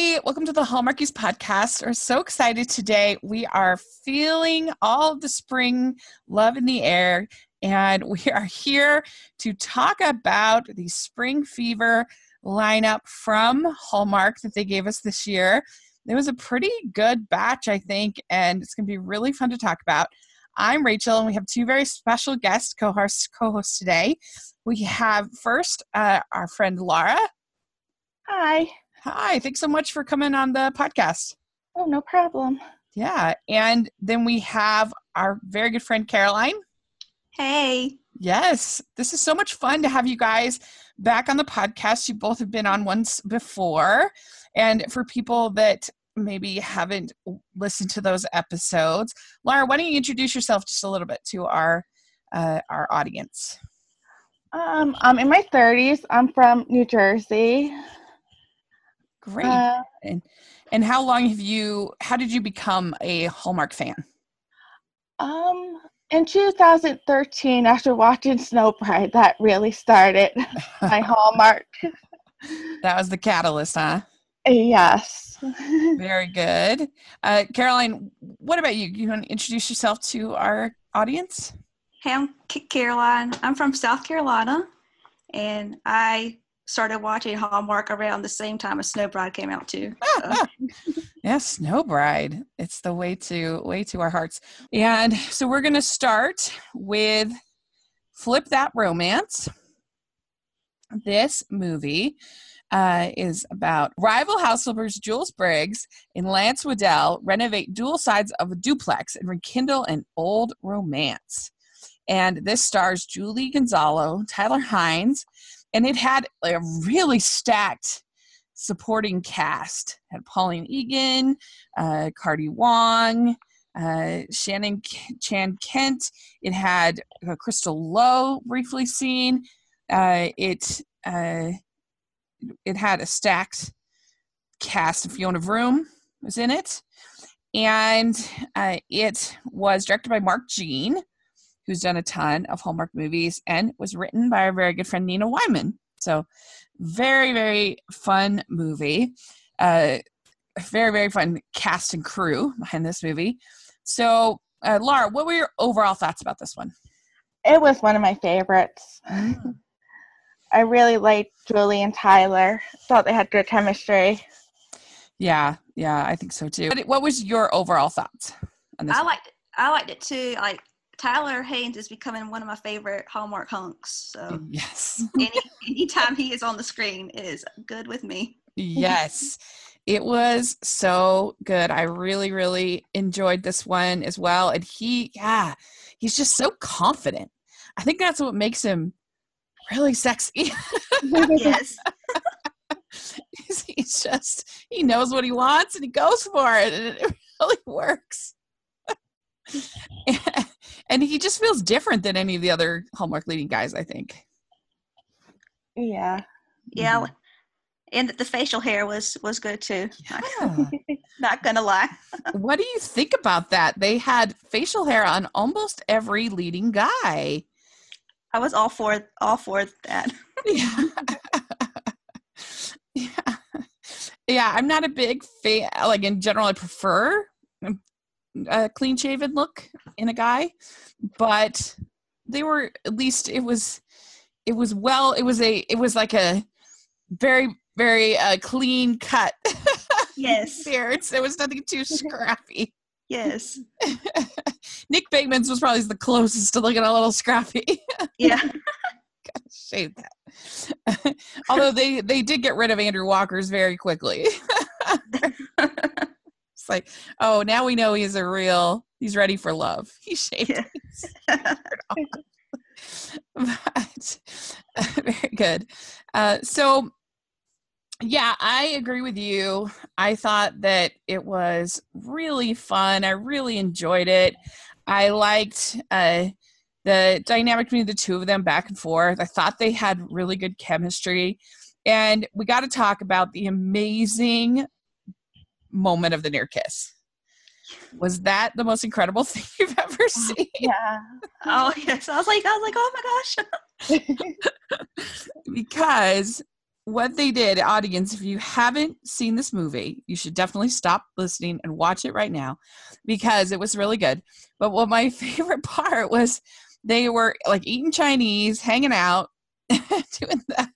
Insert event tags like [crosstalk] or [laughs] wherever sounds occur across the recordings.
Welcome to the Hallmarkies podcast. We're so excited today. We are feeling all the spring love in the air, and we are here to talk about the spring fever lineup from Hallmark that they gave us this year. It was a pretty good batch, I think, and it's going to be really fun to talk about. I'm Rachel, and we have two very special guest co-hosts, co-hosts today. We have first uh, our friend Laura. Hi. Hi, thanks so much for coming on the podcast. Oh, no problem. Yeah, and then we have our very good friend Caroline. Hey. Yes, this is so much fun to have you guys back on the podcast. You both have been on once before. And for people that maybe haven't listened to those episodes, Laura, why don't you introduce yourself just a little bit to our uh, our audience? Um, I'm in my 30s. I'm from New Jersey. Great. Uh, and and how long have you? How did you become a Hallmark fan? Um, in 2013, after watching Snow Bride, that really started [laughs] my Hallmark. That was the catalyst, huh? Yes. Very good. Uh, Caroline, what about you? You want to introduce yourself to our audience? Hey, I'm Caroline. I'm from South Carolina, and I started watching Hallmark around the same time as Snow Bride came out too. [laughs] So. yeah, Snow Bride. It's the way to way to our hearts. And so we're gonna start with Flip That Romance. This movie uh, is about rival house flippers Jules Briggs and Lance Waddell renovate dual sides of a duplex and rekindle an old romance. And this stars Julie Gonzalo, Tyler Hynes, and it had like a really stacked supporting cast. It had Pauline Egan, uh, Cardi Wong, uh, Shannon Chan Kent. It had uh, Crystal Lowe briefly seen. Uh, it uh, it had a stacked cast. Fiona Vroom was in it, and uh, it was directed by Mark Jean, who's done a ton of Hallmark movies, and was written by our very good friend Nina Weinman. So, very, very fun movie. Uh, very, very fun cast and crew behind this movie. So, uh, Laura, what were your overall thoughts about this one? It was one of my favorites. Mm. I really liked Julie and Tyler. Thought they had good chemistry. Yeah, yeah, I think so too. What was your overall thoughts on this? I liked it. I liked it too. Like Tyler Hynes is becoming one of my favorite Hallmark hunks. So [laughs] yes, any anytime he is on the screen is good with me. yes, it was so good. I really, really enjoyed this one as well. And he, yeah, he's just so confident. I think that's what makes him really sexy. [laughs] yes. [laughs] he's, he's just he knows what he wants and he goes for it, and it really works. [laughs] and he just feels different than any of the other Hallmark leading guys, I think. Yeah. Yeah. Mm-hmm. And the facial hair was was good too. Yeah. Not gonna [laughs] lie. [laughs] what do you think about that? They had facial hair on almost every leading guy. I was all for all for that. yeah. yeah. Yeah, I'm not a big fan. Like in general, I prefer a clean shaven look in a guy, but they were at least it was it was well it was a it was like a very very uh, clean cut. Yes, [laughs] beards. There was nothing too scrappy. Yes. [laughs] Nick Bateman's was probably the closest to looking a little scrappy. yeah. [laughs] Gotta shave that. Although they they did get rid of Andrew Walker's very quickly like, oh, now we know he's a real, he's ready for love. [laughs] He shaved yeah. [laughs] but, [laughs] very good. Uh, so, yeah, I agree with you. I thought that it was really fun. I really enjoyed it. I liked uh, the dynamic between the two of them back and forth. I thought they had really good chemistry. And we got to talk about the amazing moment of the near kiss. Was that the most incredible [laughs] thing you've ever oh, seen? Yeah. Oh yes. I was like, I was like, oh my gosh. [laughs] because what they did, audience, if you haven't seen this movie, you should definitely stop listening and watch it right now because it was really good. But what my [laughs] favorite part was they were like eating Chinese, hanging out, doing the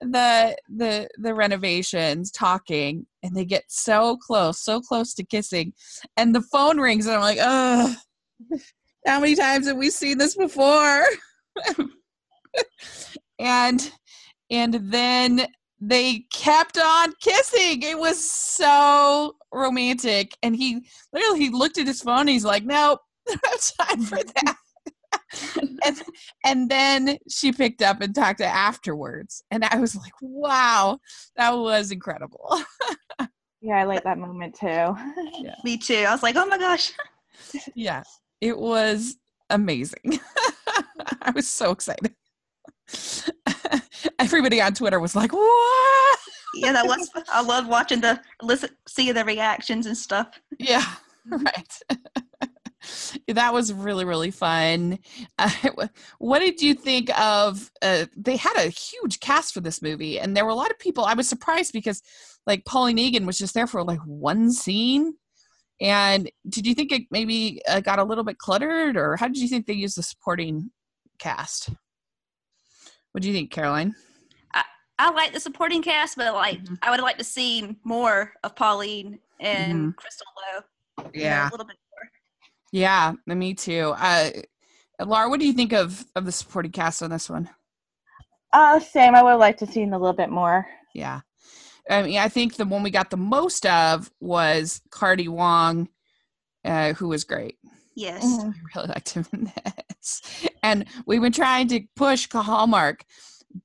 the the the renovations, talking, and they get so close, so close to kissing, and the phone rings, and I'm like, oh, how many times have we seen this before? [laughs] and and then they kept on kissing. It was so romantic. And he literally he looked at his phone he's like, Nope, [laughs] time for that. [laughs] and and then she picked up and talked to afterwards. And I was like, Wow, that was incredible. [laughs] yeah, I like that moment too. yeah. Me too. I was like, oh my gosh. yeah. It was amazing. [laughs] I was so excited. Everybody on Twitter was like, "What?" Yeah, that was. I love watching the listen, see the reactions and stuff. Yeah, right. That was really really fun. [laughs] Uh, what did you think of? Uh, they had a huge cast for this movie, and there were a lot of people. I was surprised because, like, Pauline Egan was just there for like one scene. And did you think it maybe uh, got a little bit cluttered, or how did you think they used the supporting cast? What do you think, Caroline? I, I like the supporting cast, but like mm-hmm. I would like to see more of Pauline and mm-hmm. Crystal Lowe. Yeah, know, a little bit. Yeah, me too. Uh, Laura, what do you think of of the supporting cast on this one? Uh, same. I would like to see a little bit more. Yeah. I mean, I think the one we got the most of was Cardi Wong, uh, who was great. Yes. Mm-hmm. I really liked him in this. And we've been trying to push Hallmark.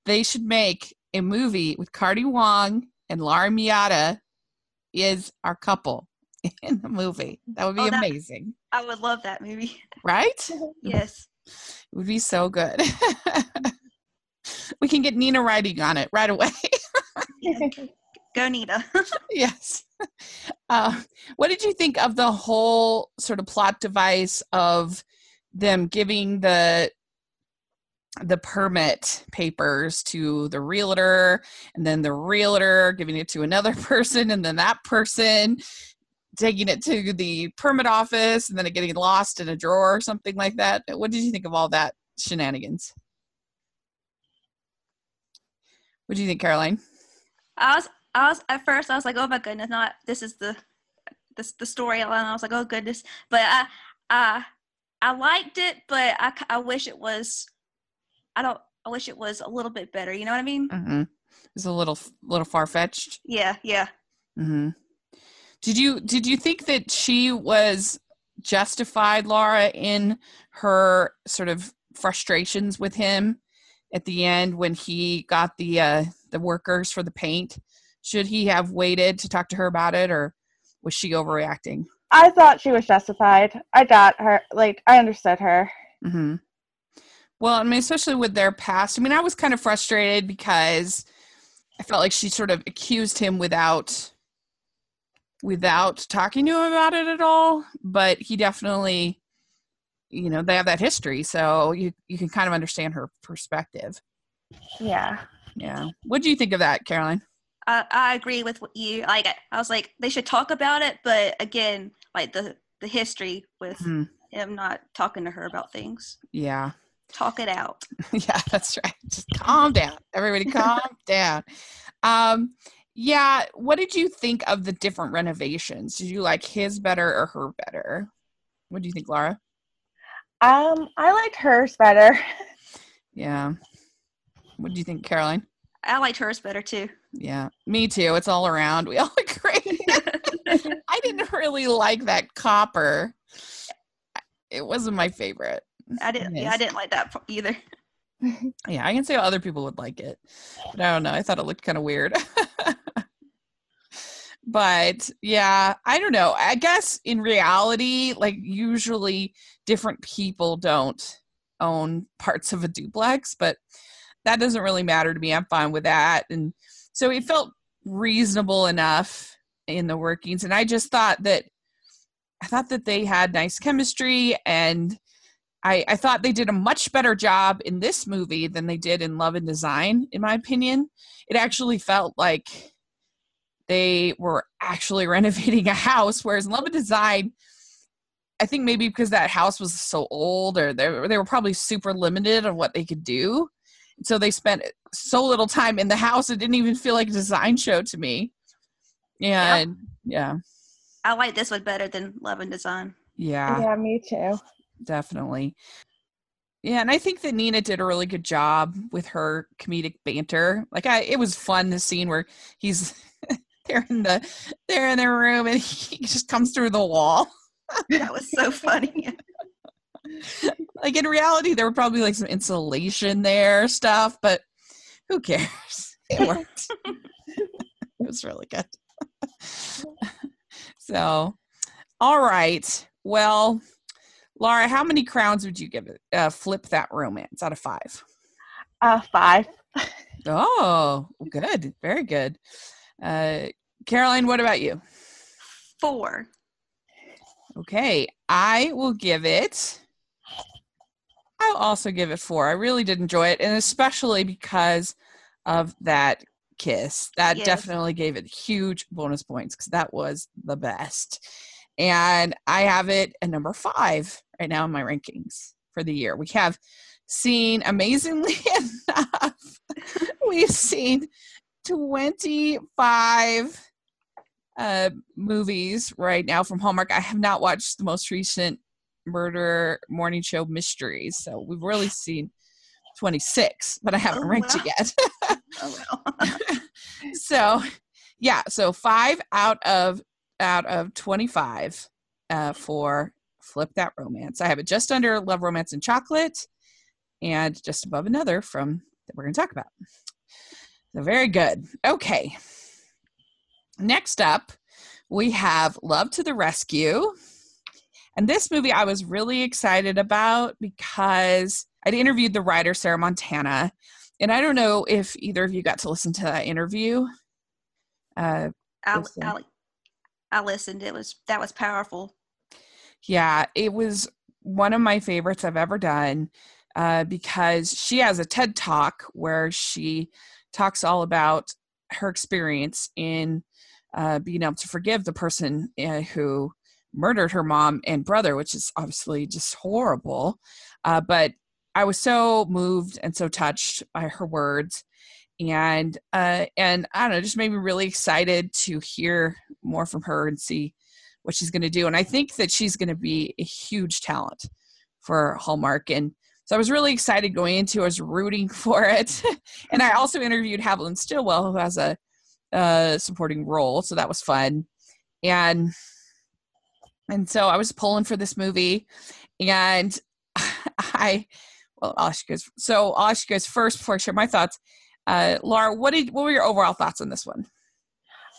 They should make a movie with Cardi Wong and Laura Miyata is our couple [laughs] in the movie. That would be oh, that, amazing. I would love that movie. Right? [laughs] yes. It would be so good. [laughs] we can get Nina writing on it right away. Go Nina. yes. Uh, what did you think of the whole sort of plot device of them giving the the permit papers to the realtor and then the realtor giving it to another person and then that person taking it to the permit office and then it getting lost in a drawer or something like that what did you think of all that shenanigans what do you think caroline i was I was at first I was like, oh my goodness, not this is the this the storyline. I was like, oh goodness, but I I I liked it, but I I wish it was I don't I wish it was a little bit better. You know what I mean? Mm-hmm. It's a little little far fetched. Yeah, yeah. Mm-hmm. Did you did you think that she was justified, Laura, in her sort of frustrations with him at the end when he got the uh, the workers for the paint? Should he have waited to talk to her about it, or was she overreacting? I thought she was justified. I got her. Like I understood her. Mm-hmm. Well, I mean, especially with their past. I mean, I was kind of frustrated because I felt like she sort of accused him without without talking to him about it at all. But he definitely, you know, they have that history, so you you can kind of understand her perspective. Yeah. Yeah. What do you think of that, Caroline? I, I agree with what you like. I was like, they should talk about it, but again, like the the history with mm. him not talking to her about things. Yeah, talk it out. [laughs] yeah, that's right. Just calm down, everybody. Calm [laughs] down. Um, yeah. What did you think of the different renovations? Did you like his better or her better? What do you think, Laura? Um, I liked hers better. [laughs] yeah. What do you think, Caroline? I liked hers better too. Yeah, me too. It's all around. We all [laughs] agree. [laughs] I didn't really like that copper. It wasn't my favorite. I didn't. Yeah, I didn't like that either. yeah, I can see how other people would like it, but I don't know. I thought it looked kind of weird. But yeah, I don't know. I guess in reality, like usually different people don't own parts of a duplex, but that doesn't really matter to me. I'm fine with that. And so it felt reasonable enough in the workings. And I just thought that I thought that they had nice chemistry and I, I thought they did a much better job in this movie than they did in Love and Design, in my opinion. It actually felt like they were actually [laughs] renovating a house, whereas in Love and Design, I think maybe because that house was so old or they, they were probably super limited on what they could do. So they spent so little time in the house, it didn't even feel like a design show to me. And yeah. I like this one better than Love and Design. Yeah. Yeah, me too. Definitely. Yeah, and I think that Nina did a really good job with her comedic banter. Like I it was fun the scene where he's [laughs] they're in the they're in their room and [laughs] he just comes through the wall. [laughs] that was so funny. like in reality there were probably like some insulation there stuff, but who cares? It worked. it was really good. so all right. Well, Laura, how many crowns would you give it? Uh, flip that romance out of five. Uh, five. Oh, good. Very good. Uh, Caroline, what about you? Four. Okay. I will give it. I'll also give it four. I really did enjoy it, and especially because of that kiss. That Yes. definitely gave it huge bonus points because that was the best. And I have it at number five right now in my rankings for the year. We have seen, amazingly [laughs] enough, we've seen 25 uh, movies right now from Hallmark. I have not watched the most recent Murder Morning Show Mysteries. So we've really [sighs] seen 26, but I haven't Oh, ranked it yet. [laughs] Oh well. [laughs] so yeah so five out of out of 25 uh for flip that romance i have it just under love romance and chocolate and just above another from that we're going to talk about so very good okay next up we have love to the rescue and this movie i was really excited about because i'd interviewed the writer sarah montana and I don't know if either of you got to listen to that interview. Uh, I. I, I listened. It was that was powerful. yeah, it was one of my favorites I've ever done uh, because she has a TED talk where she talks all about her experience in uh, being able to forgive the person uh, who murdered her mom and brother, which is obviously just horrible. Uh, but I was so moved and so touched by her words, and uh, and I don't know, just made me really excited to hear more from her and see what she's going to do. And I think that she's going to be a huge talent for Hallmark. And so I was really excited going into. it. I was rooting [laughs] for it, [laughs] and I also interviewed Haviland Stillwell, who has a, uh supporting role, so that was fun. And and so I was pulling for this movie, and [laughs] I well, I'll ask you guys. So I'll ask you guys first before I share my thoughts. Uh, Laura, what did what were your overall thoughts on this one?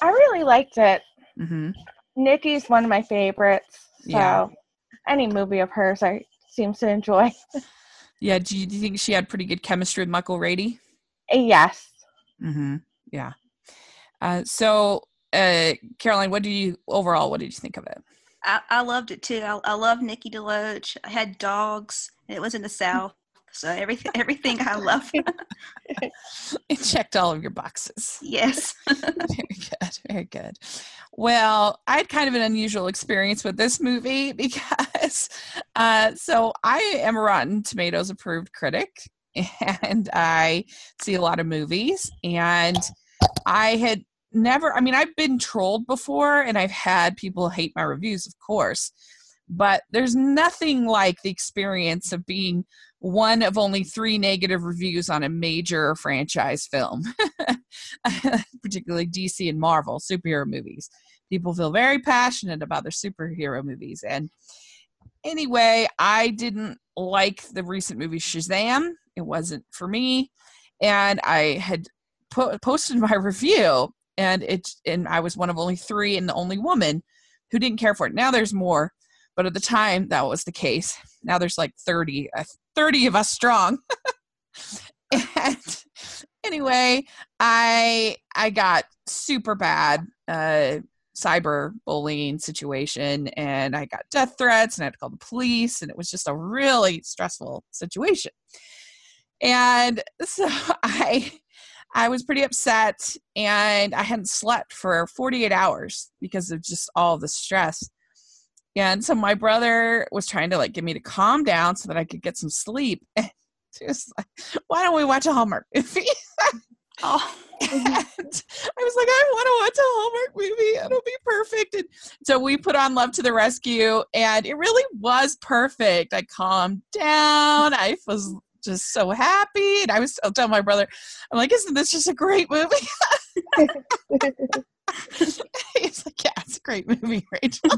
I really liked it. Mm-hmm. Nikki's one of my favorites. So Yeah. any movie of hers I seems to enjoy. Yeah, do you, do you think she had pretty good chemistry with Michael Rady? Yes. Mm-hmm. Yeah. Uh, so, uh, Caroline, what do you overall? What did you think of it? I, I loved it too. I, I love Nikki DeLoach. I had dogs. And it was in the South, so everything everything I love. [laughs] It checked all of your boxes. yes. [laughs] very good. Very good. Well, I had kind of an unusual experience with this movie [laughs] because, uh, so I am a Rotten Tomatoes approved critic, and I see a lot of movies, and I had never. I mean, I've been trolled before, and I've had people hate my reviews, of course. But there's nothing like the experience of being one of only three negative reviews on a major franchise film, [laughs] particularly DC and Marvel superhero movies. People feel very passionate about their superhero movies. And anyway, I didn't like the recent movie Shazam. It wasn't for me. And I had po- posted my [laughs] review, and it and I was one of only three and the only woman who didn't care for it. Now there's more, but at the time that was the case. Now there's like 30, uh, 30 of us strong. [laughs] and anyway, I I got super bad uh cyber bullying situation and I got death threats and I had to call the police and it was just a really stressful situation. And so [laughs] I I was pretty upset and I hadn't slept for 48 hours because of just all the stress. And so my brother was trying to like get me to calm down so that I could get some sleep. [laughs] And just like, why don't we watch a Hallmark movie? [laughs] Oh, and I was like, I want to watch a Hallmark movie. It'll be perfect. And so we put on Love to the Rescue, and it really was perfect. I calmed down. I was just so happy. And I was I'll tell my brother, I'm like, isn't this just a great movie? [laughs] He's like, yeah, it's a great movie, [laughs] Rachel.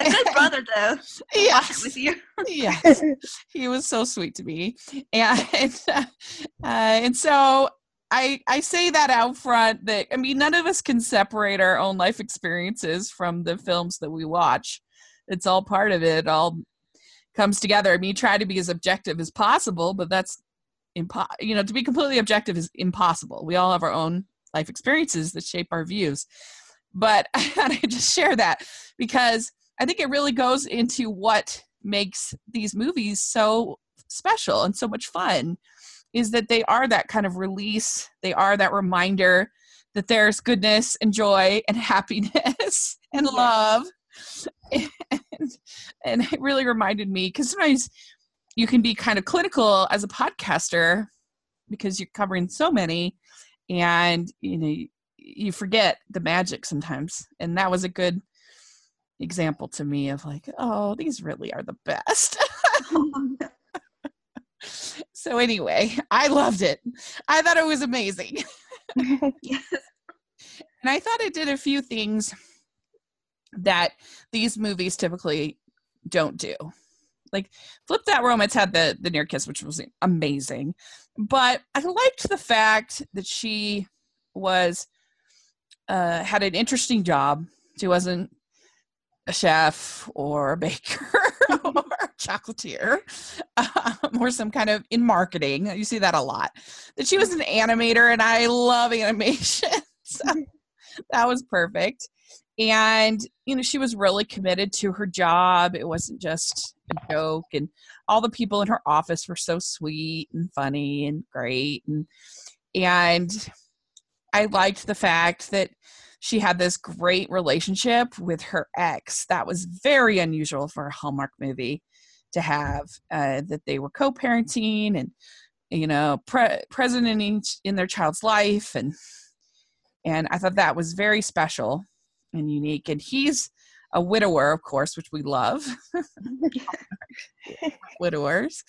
a good brother though. Yes, with you. yes. He was so sweet to me, and [laughs] uh, and so I I say that out front that I mean none of us can separate our own life experiences from the films that we watch. It's all part of it. it all comes together. I mean, try to be as objective as possible, but that's impo- you know, to be completely objective is impossible. We all have our own life experiences that shape our views. But [laughs] I just share that because I think it really goes into what makes these movies so special and so much fun is that they are that kind of release. They are that reminder that there's goodness and joy and [laughs] happiness [laughs] and love. And, and it really reminded me because sometimes you can be kind of clinical as a podcaster because you're covering so many and you know you forget the magic sometimes and that was a good example to me of like oh these really are the best. [laughs] So anyway i loved it. I thought it was amazing. [laughs] [laughs] Yes. and i thought it did a few things that these movies typically don't do. Like flip that romance had the the near kiss which was amazing but i liked the fact that she was uh had an interesting job. She wasn't a chef or a baker [laughs] or a chocolatier um, or some kind of in marketing. You see that a lot. That she was an animator and i love animation. [laughs] So that was perfect. And you know she was really committed to her job. It wasn't just a joke and all the people in her office were so sweet and funny and great and and i liked the fact that she had this great relationship with her ex. That was very unusual for a hallmark movie to have uh, that they were co-parenting and you know pre- present in each in their child's life and and i thought that was very special and unique and he's a widower of course which we love. [laughs] [laughs] Widowers.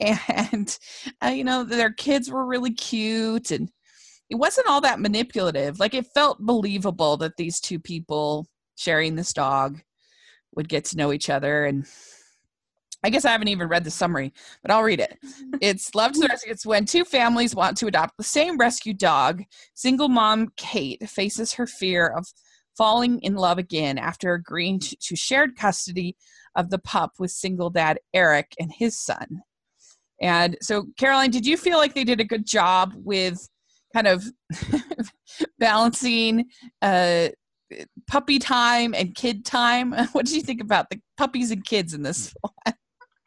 And uh, you know their kids were really cute and it wasn't all that manipulative. Like it felt believable that these two people sharing this dog would get to know each other and i guess i haven't even read the summary but i'll read it. [laughs] It's love to the rescue. It's when two families want to adopt the same rescue dog single mom kate faces her fear of falling in love again after agreeing to, shared custody of the pup with single dad Eric and his son. And so, Caroline, did you feel like they did a good job with kind of [laughs] balancing uh, puppy time and kid time? [laughs] What did you think about the puppies and kids in this [laughs] one?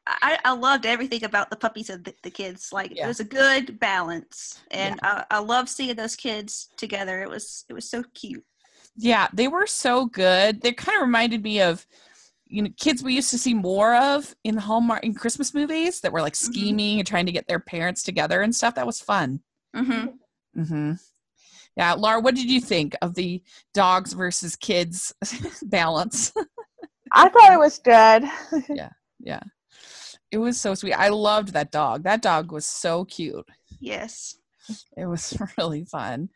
I, I loved everything about the puppies and the, the kids. Like Yeah. it was a good balance, and I, I love seeing those kids together. It was it was so cute. Yeah, they were so good. They kind of reminded me of you know kids we used to see more of in the Hallmark in Christmas movies that were like Mhm. scheming and trying to get their parents together and stuff. That was fun. hmm hmm Yeah, Laura, what did you think of the dogs versus kids [laughs] balance? I thought it was good. [laughs] Yeah, yeah, it was so sweet. I loved that dog. That dog was so cute. Yes. It was [laughs] really fun,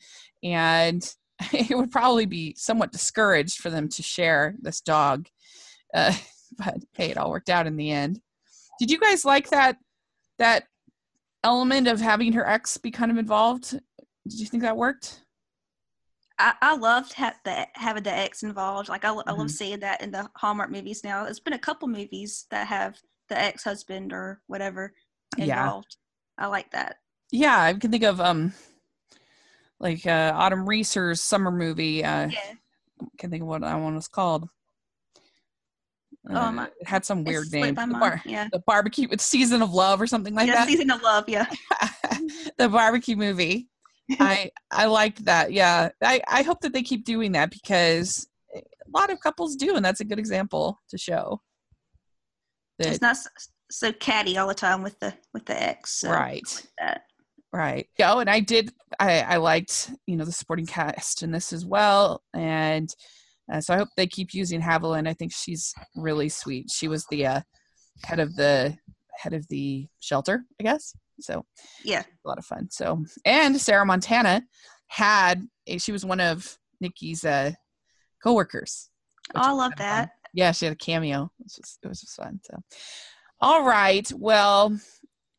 and [laughs] it would probably be somewhat discouraged for them to share this dog, uh, [laughs] but hey, it all worked out in the end. Did you guys like that that element of having her ex be kind of involved? Did you think that worked? I, I loved ha- the, having the ex involved. Like I, lo- I love seeing that in the Hallmark movies now. There's been a couple movies that have the ex husband or whatever involved. Yeah. involved. I like that. yeah i can think of um like uh, Autumn Reeser's summer movie. Uh, Yeah. can't think of what that one was called. Oh, Uh, my- it had some weird name. The, bar- Yeah. the barbecue with season of love or something like yeah, that. season of love. Yeah. [laughs] the barbecue movie. I I liked that. Yeah, I I hope that they keep doing that because a lot of couples do, and that's a good example to show. That, It's not so, so catty all the time with the with the ex. So right, that. Right. Oh, and I did. I I liked you know the supporting cast in this as well, and uh, so I hope they keep using Haviland. I think she's really sweet. She was the uh, head of the head of the shelter, I guess. So Yeah. a lot of fun. So, and Sarah Montana had eh, she was one of Nikki's uh coworkers. Oh, I love kinda fun. that. Yeah, she had a cameo. It was just, it was just fun. So, all right. Well,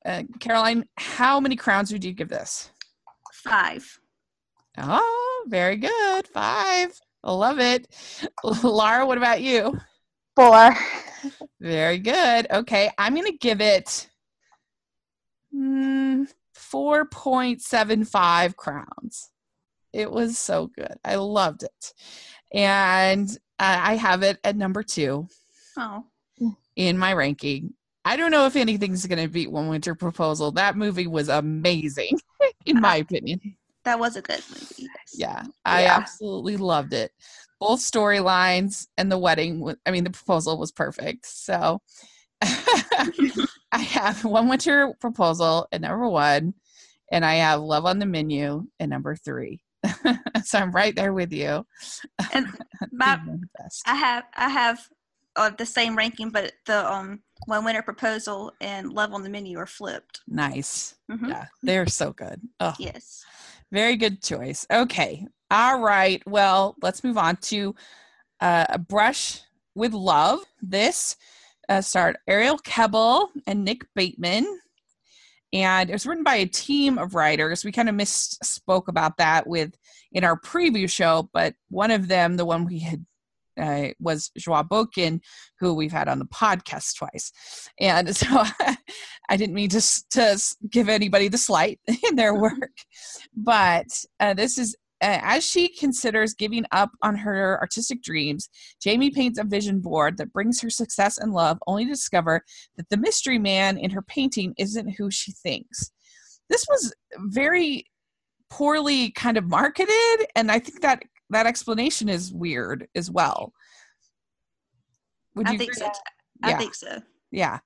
uh, Caroline, how many crowns would you give this? Five. Oh, very good. Five. I love it. [laughs] Laura, what about you? Four. Very good. Okay, I'm going to give it mm, 4.75 crowns. It was so good. I loved it. And uh, I have it at number two Oh. in my ranking. I don't know if anything's going to beat One Winter Proposal. That movie was amazing, [laughs] in my opinion. That was a good movie. Yeah, I Yeah. absolutely loved it. Both storylines and the wedding, I mean, the proposal was perfect. So [laughs] I have One Winter Proposal at number one, and I have Love on the Menu at number three. [laughs] so I'm right there with you. And my, Being one of the best. I have I have uh, the same ranking, but the um one winter proposal and love on the menu are flipped. Nice. Mhm. Yeah, they're so good. Oh, Yes. Very good choice. Okay. All right. Well, let's move on to uh, A Brush with Love. This uh, starred Ariel Kebbel and Nick Bateman. And it was written by a team of writers. We kind of misspoke about that with in our preview show, but one of them, the one we had uh, was Joie Botkin, who we've had on the podcast twice. And [laughs] so I didn't mean to, to give anybody the slight [laughs] in their [laughs] work. But uh, this is uh, as she considers giving up on her artistic dreams, Jamie paints a vision board that brings her success and love, only to discover that the mystery man in her painting isn't who she thinks. This was very poorly kind of marketed, and I think that that explanation is weird as well. Would I you think agree? so. I Yeah. think so. Yeah.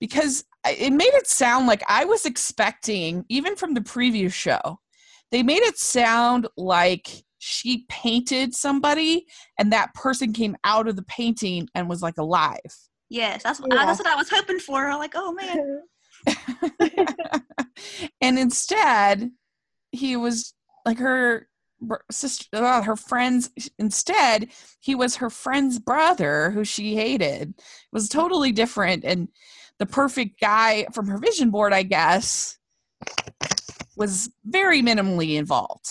Because it made it sound like I was expecting, even from the preview show, they made it sound like she painted somebody and that person came out of the painting and was like alive. Yes, that's Yeah. that's what I was hoping for. I'm like, oh man, [laughs] and instead, he was like her br- sister, uh, her friend's. Instead, he was her friend's brother who she hated. It was totally different, and the perfect guy from her vision board, I guess, was very minimally involved.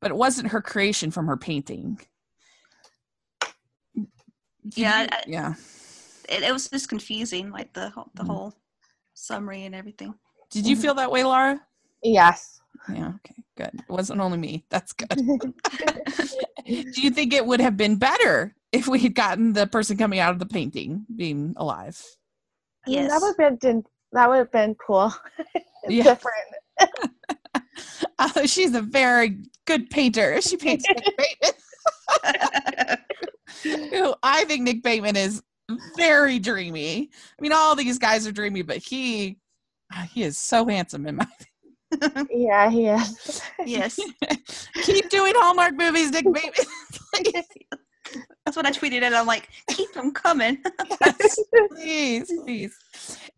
But it wasn't her creation from her painting. Yeah, I- yeah. it, it was just confusing, like the whole- the Mhm. whole summary and everything. Did you Mhm. feel that way, Laura? Yes. Yeah, okay, good. It wasn't only me. That's good. [laughs] [laughs] Do you think it would have been better if we had gotten the person coming out of the painting being alive? I Yes. that would have been that would have been cool. [laughs] Yeah. Different. Uh, she's a very good painter. She paints Nick Bateman, who I think Nick Bateman is very dreamy. I mean, all these guys are dreamy, but he he is so handsome in my [laughs] Yeah, he is. yes, [laughs] Keep doing Hallmark movies, Nick Baby. [laughs] that's what I tweeted, and I'm like, keep them coming. Yes, please, please.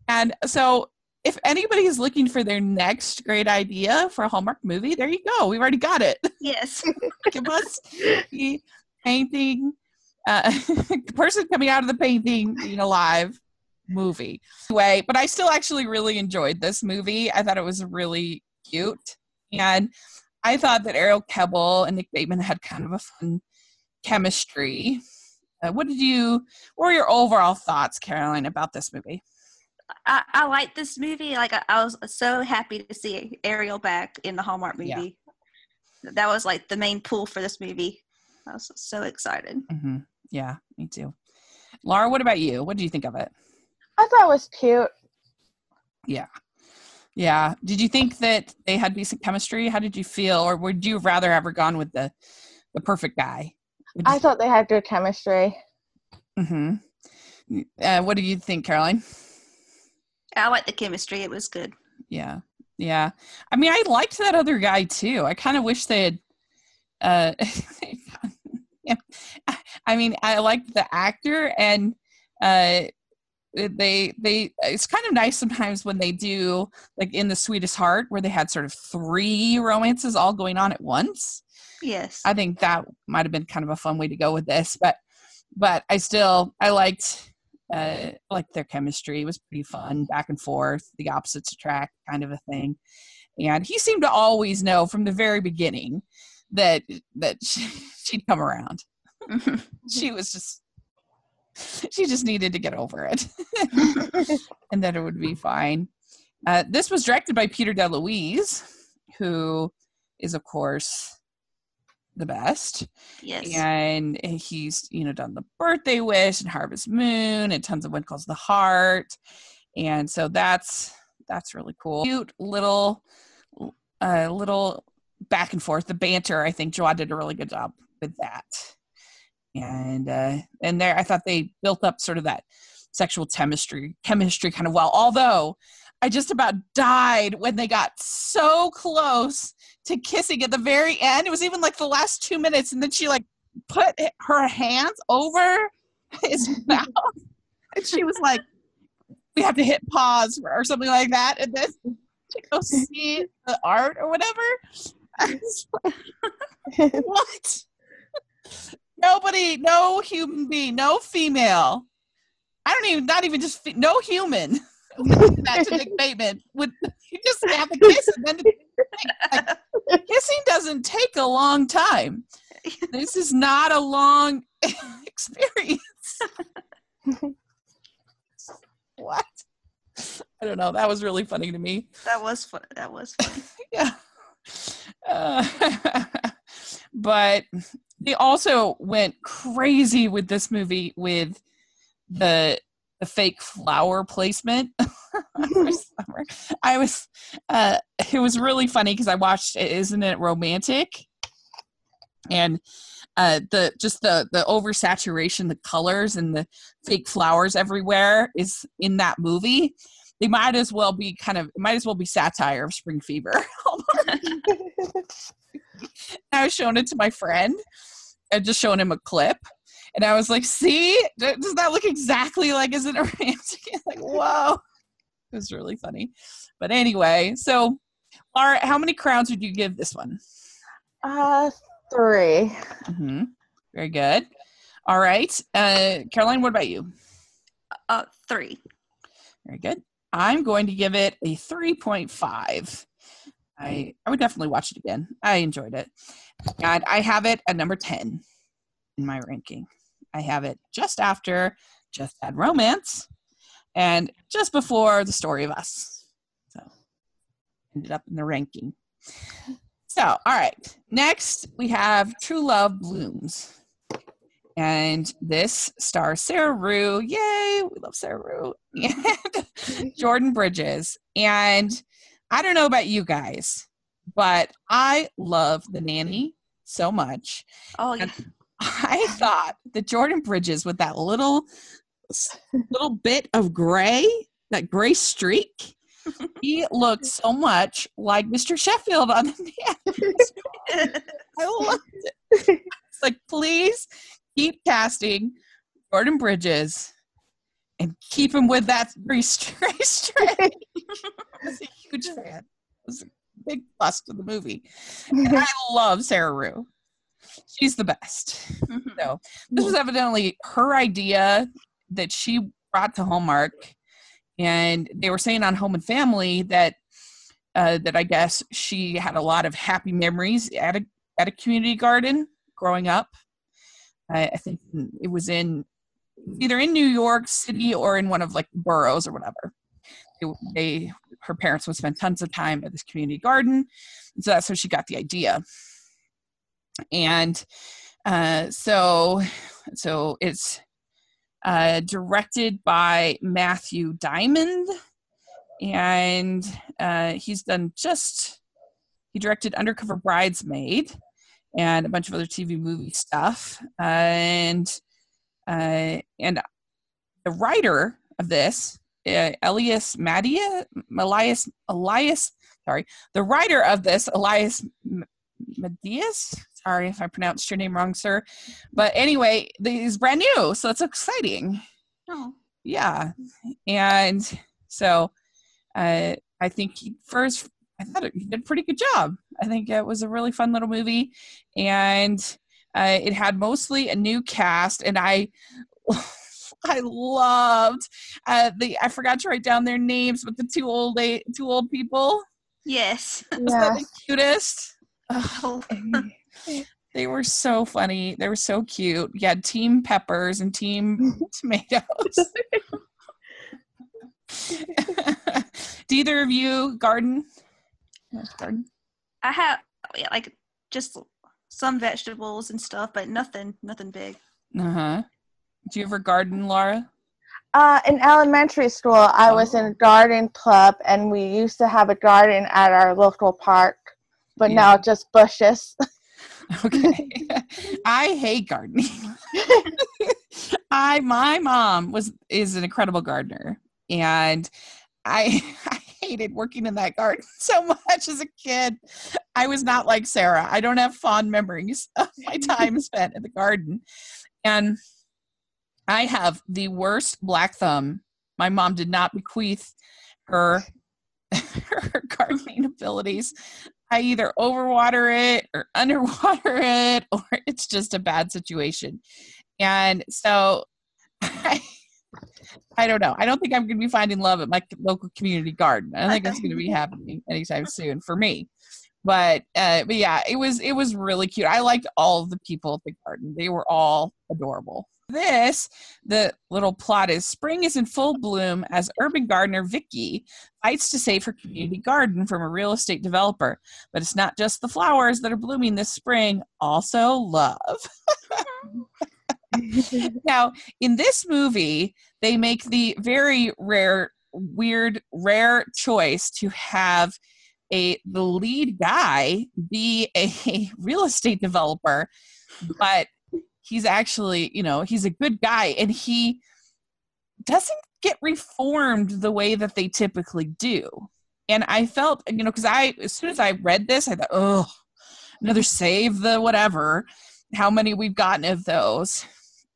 And so, if anybody is looking for their next great idea for a Hallmark movie, there you go. We've already got it. yes, Give us the painting, uh, person coming out of the painting being alive movie. Anyway, but I still actually really enjoyed this movie. I thought it was really cute. And I thought that Ariel Kebbel and Nick Bateman had kind of a fun chemistry. Uh, what did you, what were your overall thoughts, Caroline, about this movie? I, I like this movie. Like I, I was so happy to see Ariel back in the Hallmark movie. Yeah. That was like the main pull for this movie. I was so excited. hmm Yeah, me too. Laura, what about you? What do you think of it? I thought it was cute. Yeah. Yeah. Did you think that they had decent chemistry? How did you feel, or would you have rather ever gone with the the perfect guy? I thought they had good chemistry. Mm-hmm. Uh, what do you think, Caroline? I like the chemistry. It was good. Yeah, yeah. I mean, I liked that other guy too. I kind of wish they had. Uh, yeah. [laughs] I mean, I liked the actor, and uh, they they. It's kind of nice sometimes when they do like in the Sweetest Heart, where they had sort of three romances all going on at once. Yes. I think that might have been kind of a fun way to go with this, but but I still I liked uh like their chemistry. It was pretty fun, back and forth, the opposites attract kind of a thing. And he seemed to always know from the very beginning that that she, [laughs] she'd come around. She was just [laughs] she just needed to get over it. [laughs] [laughs] and that it would be fine. Uh, this was directed by Peter DeLuise, who is of course the best yes. and he's you know done the birthday wish and harvest moon and tons of when calls the heart and so that's that's really cool cute little uh little back and forth the banter i think joie did a really good job with that and uh and there i thought they built up sort of that sexual chemistry chemistry kind of well although i just about died when they got so close to kissing at the very end. It was even like the last two minutes, and then she like put her hands over [laughs] his [laughs] mouth, and she was like, "We have to hit pause or something like that," and then to go see the art or whatever. I was like, [laughs] what? Nobody, no human being, no female. I don't even, not even just fe- no human. [laughs] that to Nick Bateman would you just have a kiss and then like, kissing doesn't take a long time. This is not a long [laughs] experience. [laughs] what? I don't know. That was really funny to me. that was fun. That was fun. Yeah. Uh, but they also went crazy with this movie with the the fake flower placement. [laughs] [laughs] I was uh it was really funny because I watched Isn't It Romantic? And uh the just the the oversaturation, the colors and the fake flowers everywhere is in that movie. They might as well be kind of might as well be satire of spring fever. [laughs] [laughs] I was showing it to my friend I just showing him a clip. And I was like, see, does that look exactly like Isn't It [laughs] Romantic? like, whoa. It was really funny. But anyway, so Laura, how many crowns would you give this one? Uh, three. hmm Very good. All right. Uh, Caroline, what about you? Uh, three. Very good. I'm going to give it a 3.5. I, I would definitely watch it again. I enjoyed it. And I have it at number 10 in my ranking. I have it just after Just Add Romance and just before The Story of Us. So ended up in the ranking. So, all right. Next, we have True Love Blooms. And this stars Sarah Rue. Yay, we love Sarah Rue. [laughs] And Jordan Bridges. And I don't know about you guys, but I love the nanny so much. Oh, yeah. I thought that Jordan Bridges with that little little bit of gray, that gray streak, [laughs] he looked so much like Mr. Sheffield on the nanny. [laughs] I loved it. It's like, please keep casting Jordan Bridges and keep him with that gray stray stray. I was a huge fan. It was a big plus to the movie. And I love Sarah Rue. She's the best. Mhm. So this was evidently her idea that she brought to Hallmark, and they were saying on Home and Family that uh, that I guess she had a lot of happy memories at a at a community garden growing up. I, I think it was in either in New York City or in one of like boroughs or whatever. they, they her parents would spend tons of time at this community garden. So that's how she got the idea. And uh, so so it's uh, directed by Matthew Diamond, and uh, he's done just he directed Undercover Bridesmaid and a bunch of other TV movie stuff, and uh, and the writer of this, uh, Elias Madia, Elias Elias, sorry, the writer of this, Elias Medias. Sorry if I pronounced your name wrong, sir. But anyway, he's brand new, so it's exciting. Oh. Yeah, and so uh, I think he first. I thought he did a pretty good job. I think it was a really fun little movie, and uh, it had mostly a new cast, and I. [laughs] I loved uh, the. I forgot to write down their names, but the two old two old people. Yes. [laughs] Was that the cutest? [laughs] Oh. They were so funny. They were so cute. You had Team Peppers and Team Tomatoes. Do either of you garden? Yes, garden. I have like just some vegetables and stuff, but nothing, nothing big. Uh huh. Do you ever garden, Laura? Uh, in elementary school, I was in a garden club, and we used to have a garden at our local park, but now just bushes. [laughs] Okay. [laughs] I hate gardening. [laughs] I my mom was is an incredible gardener and I I hated working in that garden [laughs] so much as a kid. I was not like Sarah. I don't have fond memories [laughs] of my time spent in the garden. And I have the worst black thumb. My mom did not bequeath her [laughs] her gardening abilities. I either overwater it or underwater it, or it's just a bad situation. And so I, I don't know. I don't think I'm going to be finding love at my local community garden. I don't think [laughs] that's going to be happening anytime soon for me. But uh, but yeah, it was it was really cute. I liked all of the people at the garden. They were all adorable. This the little plot is spring is in full bloom as urban gardener Vicky fights to save her community garden from a real estate developer. But it's not just the flowers that are blooming this spring, also love. [laughs] [laughs] [laughs] now, in this movie, they make the very rare, weird, rare choice to have a the lead guy be a [laughs] real estate developer, but he's actually, you know, he's a good guy and he doesn't get reformed the way that they typically do. And I felt, you know, because I, as soon as I read this, I thought, oh, another save the whatever. How many we've gotten of those.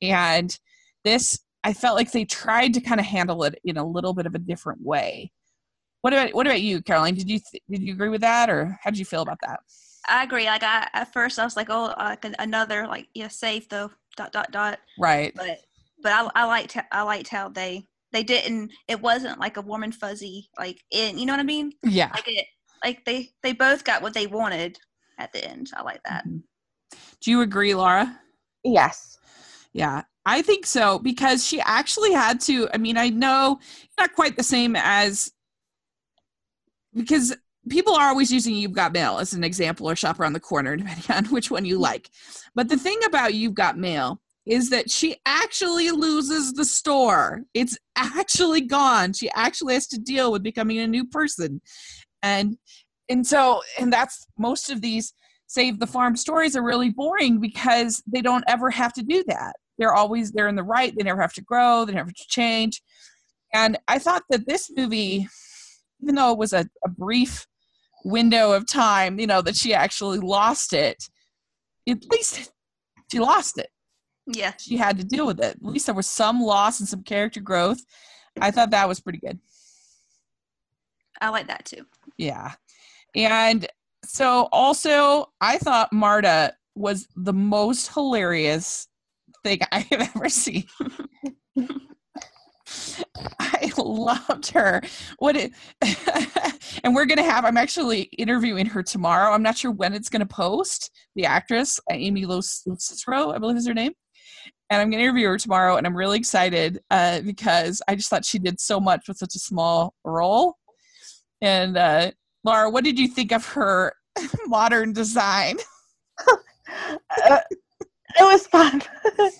And this, I felt like they tried to kind of handle it in a little bit of a different way. What about what about you, Caroline? Did you th- did you agree with that, or how did you feel about that? I agree. Like I at first I was like, oh, like another like yeah, safe though. Dot dot dot. Right. But but I I liked I liked how they they didn't. It wasn't like a warm and fuzzy like in. You know what I mean? Yeah. Like it. Like they they both got what they wanted at the end. I like that. Mhm. Do you agree, Laura? yes. Yeah, I think so because she actually had to. I mean, I know not quite the same as because people are always using You've Got Mail as an example or Shop Around the Corner, [laughs] depending on which one you like. But the thing about You've Got Mail is that she actually loses the store. It's actually gone. She actually has to deal with becoming a new person. And and so and that's most of these save the farm stories are really boring because they don't ever have to do that. They're always they're in the right, they never have to grow, they never have to change. And I thought that this movie, even though it was a, a brief window of time, you know, that she actually lost it, at least she lost it. Yeah. She had to deal with it. At least there was some loss and some character growth. I thought that was pretty good. I like that too. Yeah. And so also I thought Marta was the most hilarious thing I have ever seen. [laughs] I loved her. What it [laughs] and we're gonna have I'm actually interviewing her tomorrow. I'm not sure when it's gonna post, the actress, uh, Amy Lo Cicero, I believe is her name. and I'm to interview her tomorrow, and I'm really excited uh, because I just thought she did so much with such a small role. And uh, Laura, what did you think of her [laughs] modern design? Uh, [laughs] it was fun. [laughs]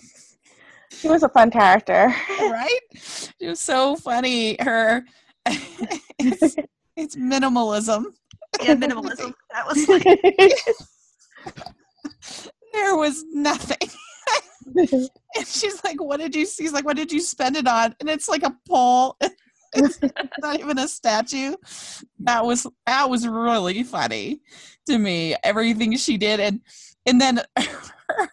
she was a fun character. right? She was so funny. Her [laughs] it's, it's minimalism. Yeah, minimalism. That was like There was nothing. and she's like, "What did you?" See? She's like, "What did you spend it on?" And it's like a pole. it's not even a statue. That was that was really funny to me. Everything she did, and and then her,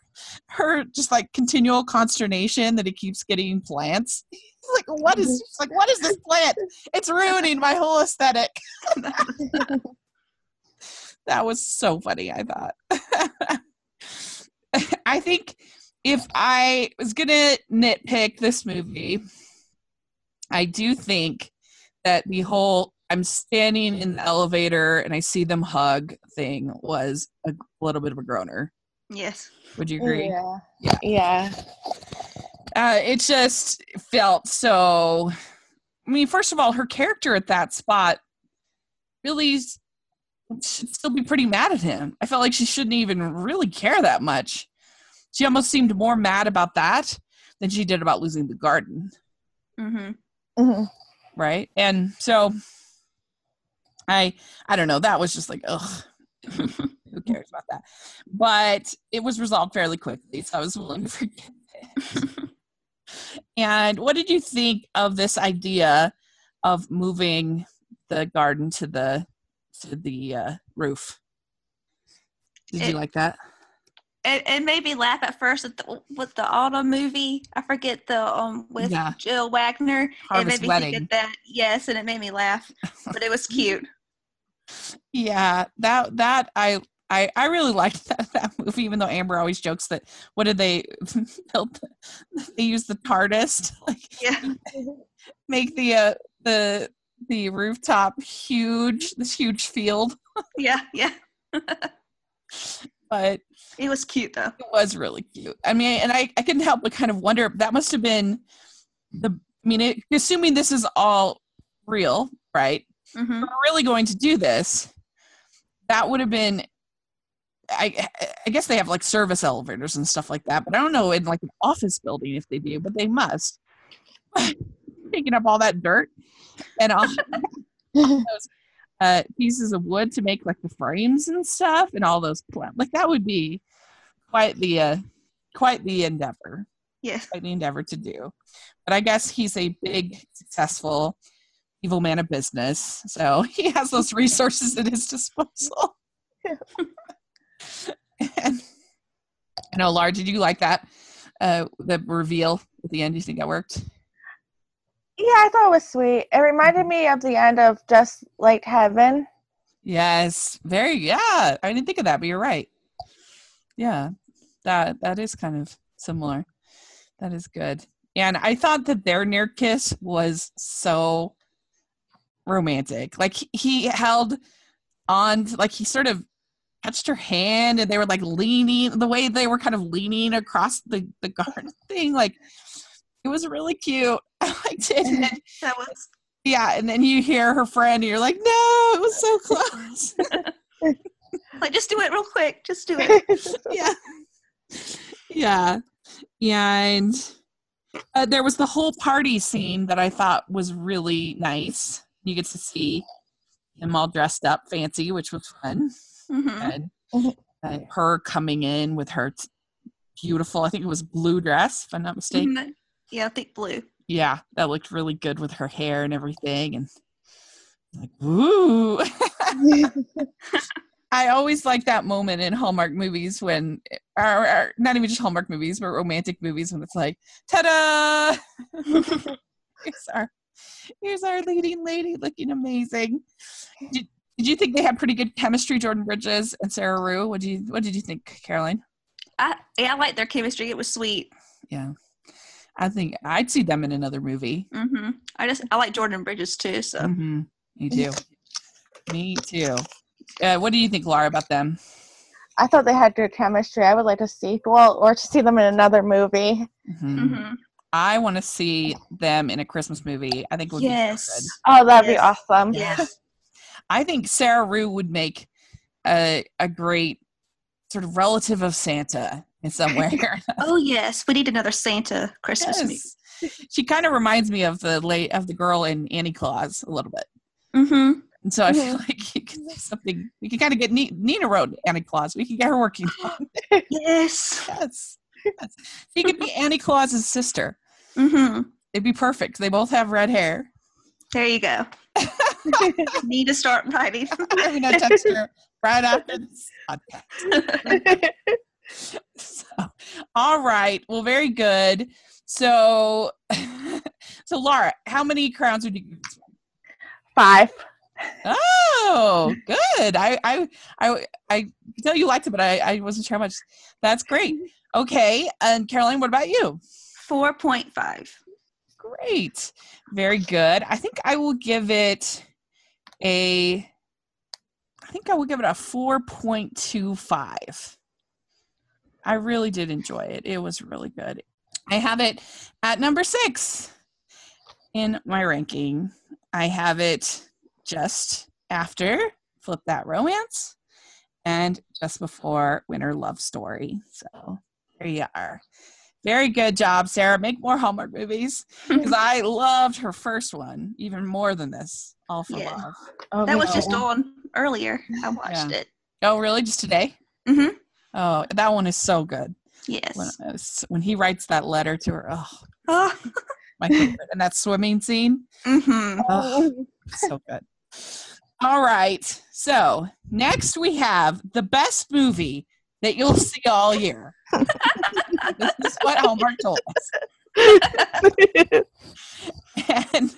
her just like continual consternation that he keeps getting plants. [laughs] Like, "What is?" Like, "What is this plant? It's ruining my whole aesthetic. [laughs] that was so funny. I thought. [laughs] I think if I was gonna nitpick this movie, I do think that the whole I'm standing in the elevator and I see them hug thing was a little bit of a groaner. Yes. Would you agree? Yeah. Yeah. Yeah. Uh, it just felt so. I mean, first of all, her character at that spot really should still be pretty mad at him. I felt like she shouldn't even really care that much. She almost seemed more mad about that than she did about losing the garden, Mhm. Mhm. right? And so, I I don't know. That was just like, ugh. [laughs] Who cares about that? But it was resolved fairly quickly, so I was willing to forgive it. And what did you think of this idea of moving the garden to the to the uh, roof? Did you like that? It, it made me laugh at first with the, with the autumn movie. I forget the um with Yeah. Jill Wagner. it Harvest made me Wedding. think of that. Yes, and it made me laugh, but it was cute. [laughs] Yeah, that that I I I really liked [laughs] that that movie. Even though Amber always jokes that what did they [laughs] build? They used the TARDIS [laughs] like Yeah. make the uh, the the rooftop huge, this huge field. Yeah. Yeah. But It was cute though. it was really cute. I mean, and I, I couldn't help but kind of wonder that must have been the. I mean, it, assuming this is all real, right? hmm If we're really going to do this, that would have been. I I guess they have like service elevators and stuff like that, but I don't know in like an office building if they do, but they must. [laughs] Picking up all that dirt and all [laughs] those uh, pieces of wood to make like the frames and stuff, and all those pla- like that would be quite the uh, quite the endeavor, Yes. quite the endeavor to do. But I guess he's a big, successful, evil man of business, so [laughs] he has those resources at his disposal. And I know, Laura, did you like that? Uh, the reveal at the end. Do you think that worked? Yeah, I thought it was sweet. It reminded me of the end of Just Like Heaven. Yes, very. Yeah, I didn't think of that, but you're right. Yeah, that that is kind of similar. That is good. And I thought that their near kiss was so romantic. Like he held on, like he sort of touched her hand, and they were like leaning. The way they were kind of leaning across the the garden [laughs] thing, like it was really cute. [laughs] I liked it. And That was yeah, and then you hear her friend, and you're like, no, it was so [laughs] close. like just do it real quick. Just do it. yeah. Yeah. And uh, there was the whole party scene that I thought was really nice. You get to see him all dressed up fancy, which was fun. Hmm And Mhm. uh, her coming in with her t- beautiful, I think it was blue dress, if I'm not mistaken. Yeah, I think blue. Yeah, that looked really good with her hair and everything. And like, ooh. [laughs] [laughs] I always like that moment in Hallmark movies when, or, or not even just Hallmark movies, but romantic movies when it's like, ta-da! [laughs] here's our, here's our leading lady looking amazing. Did, did you think they had pretty good chemistry, Jordan Bridges and Sarah Rue? What did you What did you think, Caroline? I yeah, I liked their chemistry. It was sweet. Yeah, I think I'd see them in another movie. hmm I just I like Jordan Bridges too. So hmm Me too. Me too. Uh, what do you think, Laura, about them? I thought they had good chemistry. I would like a sequel or to see them in another movie. Mhm. Mhm. I want to see them in a Christmas movie. I think it would be so Yes. Oh, that'd be awesome. Yes. I think Sarah Rue would make a a great sort of relative of Santa in some way. [laughs] Oh yes, we need another Santa Christmas movie. She kind of reminds me of the late of the girl in Annie Claus a little bit. Mm-hmm. And so I feel like you can something. We can kind of get Ni- Nina wrote Annie Claus. We can get her working. on. Yes. yes. yes. She could be Annie Claus's sister. Mm-hmm. It'd be perfect. They both have red hair. There you go. [laughs] [laughs] need to start writing. [laughs] I'm gonna text her right after this podcast. [laughs] So, all right. Well, very good. So, so Laura, how many crowns would you give this one? Five. Oh, good. I, I, I, I could tell you liked it, but I, I wasn't sure how much. That's great. Okay. And Caroline, what about you? Four point five. Great. Very good. I think I will give it a I think I would give it a 4.25. I really did enjoy it. It was really good. I have it at number 6 in my ranking. I have it just after Flip That Romance and just before Winter Love Story. So there you are. Very good job, Sarah. Make more Hallmark movies [laughs] because I loved her first one even more than this. All for Yeah. love. Oh, That me was just on earlier. I watched Yeah. it. Oh, really? Just today? Mm-hmm. Oh, that one is so good. Yes. When, uh, when he writes that letter to her, oh, Oh. my favorite. And that swimming scene, Mm-hmm. oh, so good. All right. So next we have the best movie that you'll see all year. [laughs] [laughs] this is what Hallmark told us. [laughs] And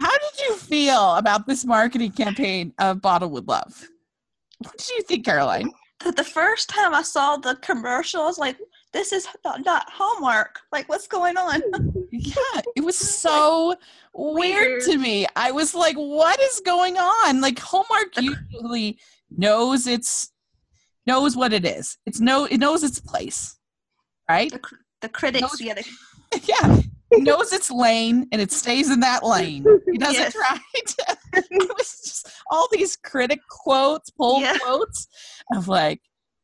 how did you feel about this marketing campaign of Bottle with Love? What did you think, Caroline? The, the first time I saw the commercial, I was like, "This is not, not Hallmark. Like, what's going on?" Yeah, it was [laughs] so weird to me. I was like, what is going on? Like Hallmark usually knows it's knows what it is. It's no it knows its place. Right? The, cr- the critics, Those- yeah, they, [laughs] yeah. Knows its lane and it stays in that lane. He does Yes. it right. [laughs] it was just all these critic quotes, pull Yeah. quotes of like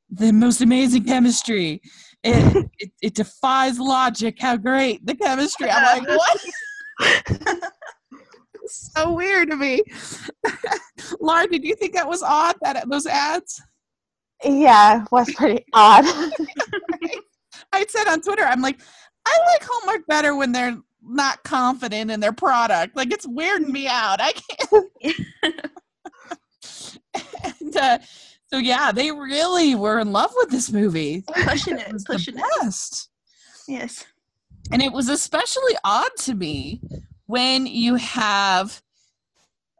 the most amazing chemistry. It, [laughs] it it defies logic. How great the chemistry! I'm like, what? so weird to me. Laura, did you think that was odd? That those ads? yeah, it was pretty odd. I said on Twitter, I'm like, I like Hallmark better when they're not confident in their product. Like it's weirding me out. I can't. [laughs] [laughs] and, uh, so yeah, they really were in love with this movie. pushing It it, was the pushing it. Yes. And it was especially odd to me when you have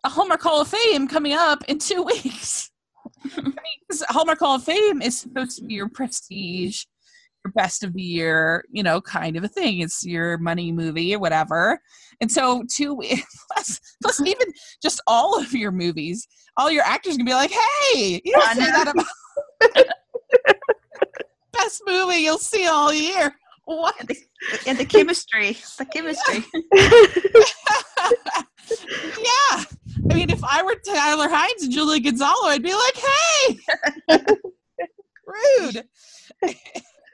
a Hallmark Hall of Fame coming up in two [laughs] weeks. I mean, Hallmark Hall of Fame is supposed to be your prestige, your best of the year, you know, kind of a thing. It's your money movie or whatever. And so, two [laughs] plus, plus [laughs] even just all of your movies, all your actors can be like, "Hey, you don't I say know. that about [laughs] best movie you'll see all year." What? And the, and the chemistry, the chemistry. yeah. I mean, if I were Tyler Hynes and Julia Gonzalo, I'd be like, hey, rude.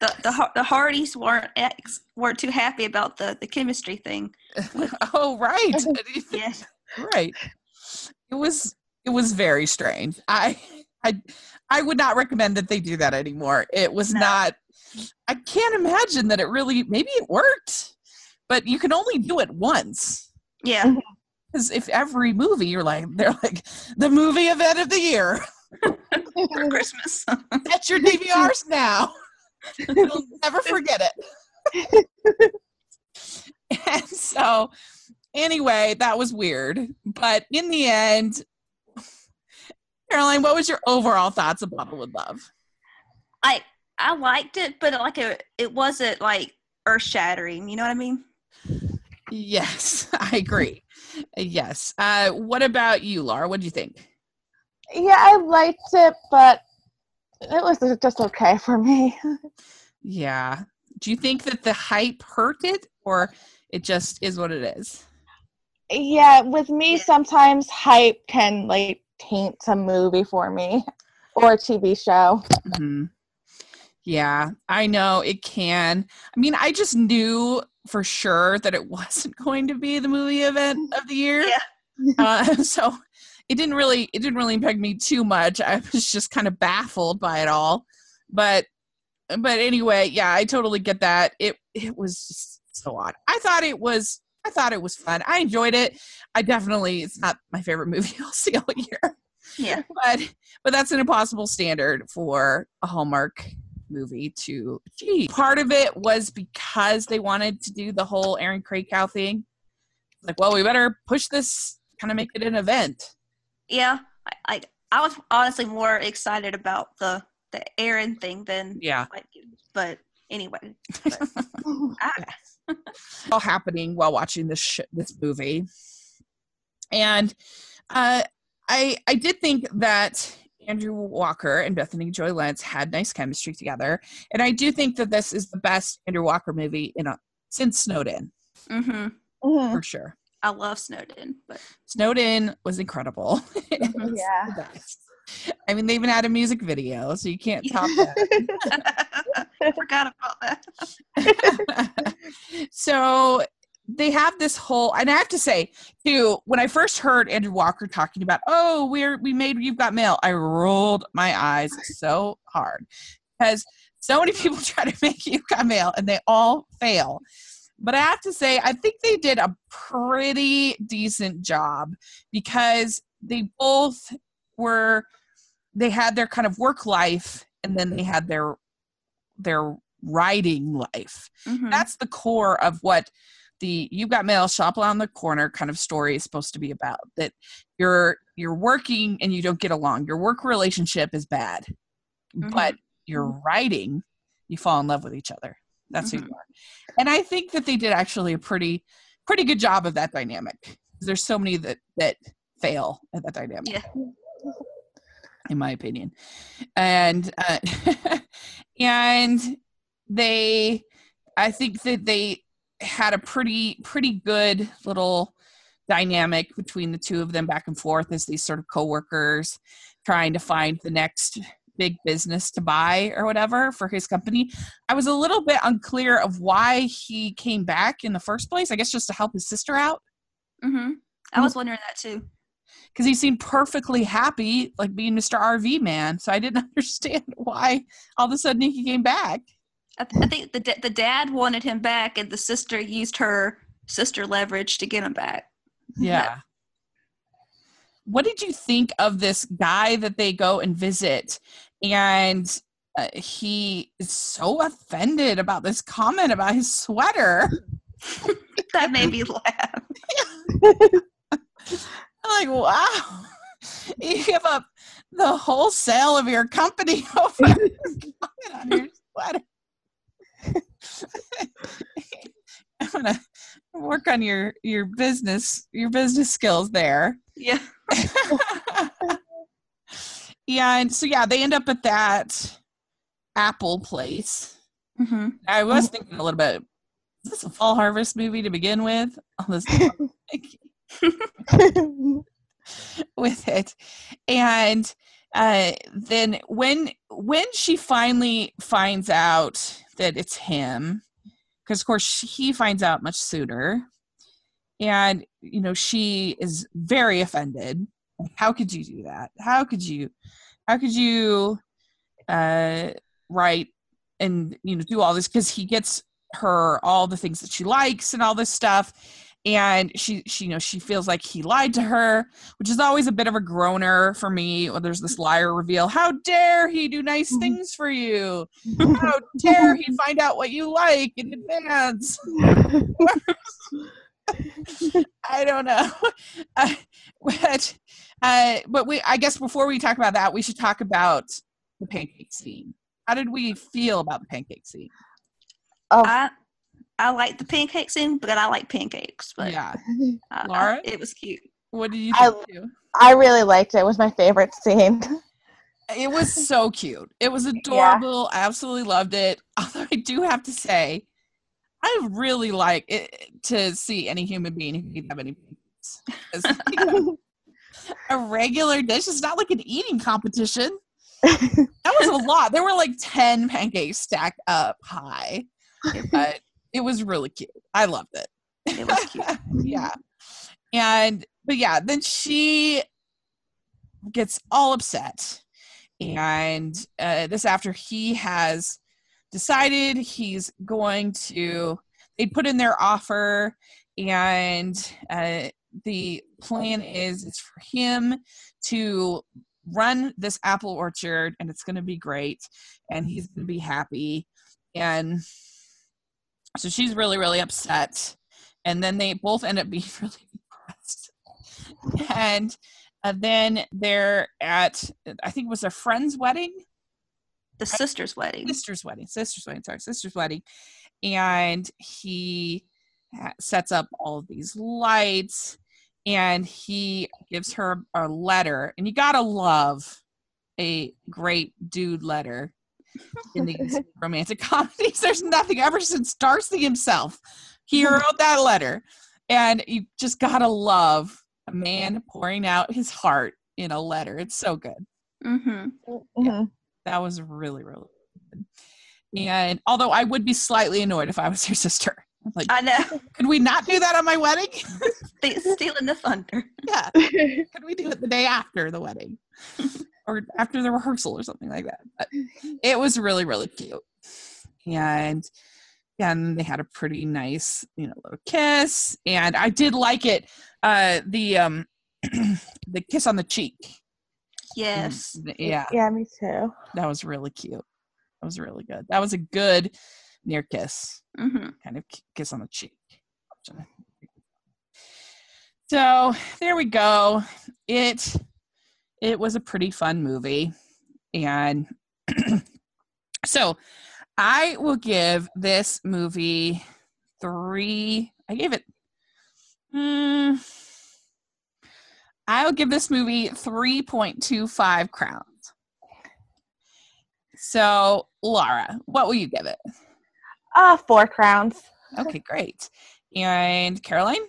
The the the Hardys weren't ex, weren't too happy about the the chemistry thing. [laughs] oh, right. [laughs] Yes. right. It was it was very strange. I I I would not recommend that they do that anymore. It was No. not I can't imagine that it really maybe it worked, but you can only do it once. Yeah. Mm-hmm. Because if every movie you're like they're like the movie event of the year. For [laughs] Christmas. Get your DVRs now. You'll [laughs] never forget it. [laughs] and so, anyway, that was weird. But in the end, Caroline, what was your overall thoughts of Bottle with Love? I I liked it, but like it it wasn't like earth shattering. You know what I mean? Yes, [laughs] I agree. Yes. Uh, what about you, Laura? What do you think? yeah, I liked it, but It was just okay for me. Yeah. Do you think that the hype hurt it or it just is what it is? Yeah, with me, sometimes hype can like taint a movie for me or a TV show. hmm Yeah, I know it can. I mean, I just knew for sure that it [laughs] wasn't going to be the movie event of the year. Yeah. Uh, [laughs] so it didn't really it didn't really impact me too much. I [laughs] was just kind of baffled by it all. But but anyway, yeah, I totally get that. It it was just so odd. I thought it was I thought it was fun. I enjoyed it. I definitely it's not my favorite [laughs] movie I'll see all year. Yeah. [laughs] But but that's an impossible standard for a Hallmark movie to achieve. Part of it was because they wanted to do the whole Erin Krakow thing. Like, well, we better push this, kind of make it an event. Yeah. I, I I was honestly more excited about the the Erin thing than Yeah. like but anyway. [laughs] I, all happening while watching this sh- this movie, and uh, I I did think that Andrew Walker and Bethany Joy Lenz had nice chemistry together, and I do think that this is the best Andrew Walker movie in a since Snowed Inn hmm Mhm. for sure. I love Snowed Inn, but Snowed Inn was incredible. [laughs] Mm-hmm. Was Yeah. the best. I mean, they even had a music video, so you can't [laughs] top that. I forgot about that. [laughs] so they have this whole and i have to say too when i first heard andrew walker talking about oh we're we made you've got mail i rolled my eyes so hard because so many people try to make you've got mail and they all fail but i have to say i think they did a pretty decent job because they both were they had their kind of work life and then they had their their writing life. Mhm. that's the core of what the you've got mail shop around the corner kind of story is supposed to be about that you're you're working and you don't get along. Your work relationship is bad but you're writing you fall in love with each other that's who Mhm. you are and i think that they did actually a pretty pretty good job of that dynamic there's so many that that fail at that dynamic Yeah. in my opinion and uh, [laughs] and they i think that they had a pretty pretty good little dynamic between the two of them back and forth as these sort of coworkers trying to find the next big business to buy or whatever for his company. I was a little bit unclear of why he came back in the first place. I guess just to help his sister out hmm I was wondering that too. because he seemed perfectly happy like being Mr. RV man. So I didn't [laughs] understand why all of a sudden he came back. I, th- I think the da- the dad wanted him back, and the sister used her sister leverage to get him back. Yeah. What did you think of this guy that they go and visit? And uh, he is so offended about this comment about his sweater. [laughs] That made me laugh. [laughs] I'm like, wow. You give up the whole sale of your company [laughs] over this comment on your sweater. I'm gonna work on your your business your business skills there. Yeah. Yeah, and so yeah, they end up at that Apple place. hmm I was thinking a little bit. Is this a fall harvest movie to begin with? All this [laughs] [laughs] with it, and uh, then when when she finally finds out that it's him, because of course he finds out much sooner, and you know she is very offended. How could you do that? How could you? How could you uh, write and you know do all this? Because he gets her all the things that she likes and all this stuff and she she you know she feels like he lied to her which is always a bit of a groaner for me when there's this liar reveal how dare he do nice Mhm. things for you [laughs] how dare he find out what you like in advance [laughs] [laughs] i don't know uh, but uh but we i guess before we talk about that we should talk about the pancake scene how did we feel about the pancake scene oh, I I like the pancake scene, but I like pancakes. But yeah [laughs] uh, Laura? it was cute. what did you I- think too? I really liked it. It was my favorite scene. [laughs] it was so cute. It was adorable. I absolutely loved it. [laughs] Although I do have to say, I really like it, to see any human being who can have any pancakes. 'Cause, you know, [laughs] a regular dish It's not like an eating competition. [laughs] That was a lot. There were like 10 pancakes stacked up high, but it was really cute. I loved it. It was cute. [laughs] yeah. And, but yeah, then she gets all upset. And uh, this after he has decided he's going to, they put in their offer, and uh, the plan is it's for him to run this apple orchard, and it's going to be great, and he's going to be happy. And so she's really, really upset. And then they both end up being [laughs] really depressed. And uh, then they're at, I think it was their friend's wedding The sister's wedding. sister's wedding sister's wedding sorry sister's wedding and he sets up all of these lights and he gives her a letter and you gotta love a great dude letter in these [laughs] [laughs] romantic comedies there's nothing ever since darcy himself he [laughs] wrote that letter and you just gotta love a man pouring out his heart in a letter it's so good Mm-hmm. Mhm. that was really really good. and although i would be slightly annoyed if i was your sister I'm like I know. [laughs] could we not do that on my wedding? [laughs] Stealing the thunder. yeah. [laughs] Could we do it the day after the wedding? Or after the rehearsal or something like that. But it was really really cute. And yeah, and they had a pretty nice you know little kiss. And i did like it uh the um [clears throat] the kiss on the cheek. Yes. yeah. Yeah, me too. that was really cute. That was really good. That was a good near kiss Mm-hmm. kind of kiss on the cheek. So there we go. It it was a pretty fun movie, and [clears throat] so I will give this movie three. I gave it. Hmm, I'll give this movie three point two five crowns. So Laura, what will you give it? Ah, four crowns. Okay, great. And Caroline?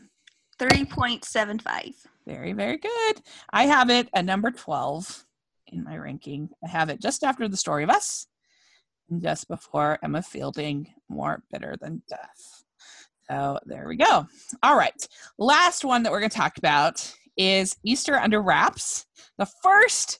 3.75. Very, very good. I have it at number 12 in my ranking. I have it just after The Story of Us and just before Emma Fielding, More Bitter Than Death. So there we go. All right. Last one that we're going to talk about is Easter Under Wraps, the first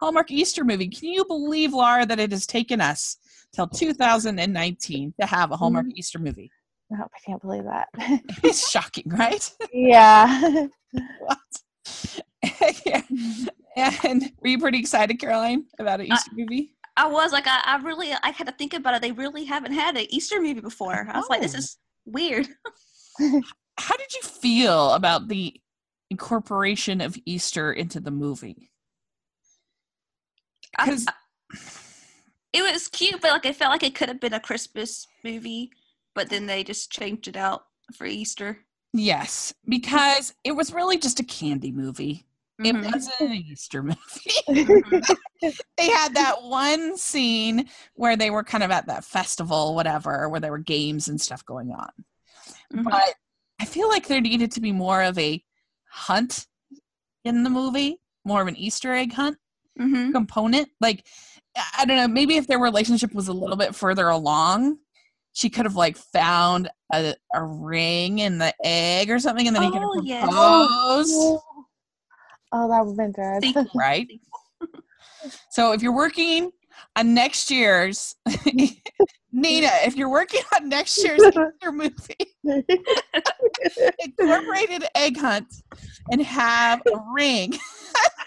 Hallmark Easter movie. Can you believe, Laura, that it has taken us till 2019 to have a Hallmark mm-hmm. Easter movie? Nope, I can't believe that. [laughs] It's shocking, right? [laughs] yeah. [laughs] what? yeah. Mm-hmm. And were you pretty excited, Caroline, about an Easter movie? I was like, I, I really, I had to think about it. They really haven't had an Easter movie before. I was like, this Oh. is weird. How did you feel about the incorporation of Easter into the movie? 'Cause- it was cute, but like, I felt like it could have been a Christmas movie, but then they just changed it out for Easter. Yes, because it was really just a candy movie. It Mhm. wasn't an Easter movie. [laughs] They had that one scene where they were kind of at that festival, whatever, where there were games and stuff going on. Mhm. But I feel like there needed to be more of a hunt in the movie, more of an Easter egg hunt Mhm. component. Like, I I don't know, maybe if their relationship was a little bit further along, she could have like found a, a ring in the egg or something, and then he could Oh, have yes. proposed. Oh, that would have been good. Right. So if you're working on next year's [laughs] Nina, if you're working on next year's Easter movie, [laughs] incorporated egg hunt and have a ring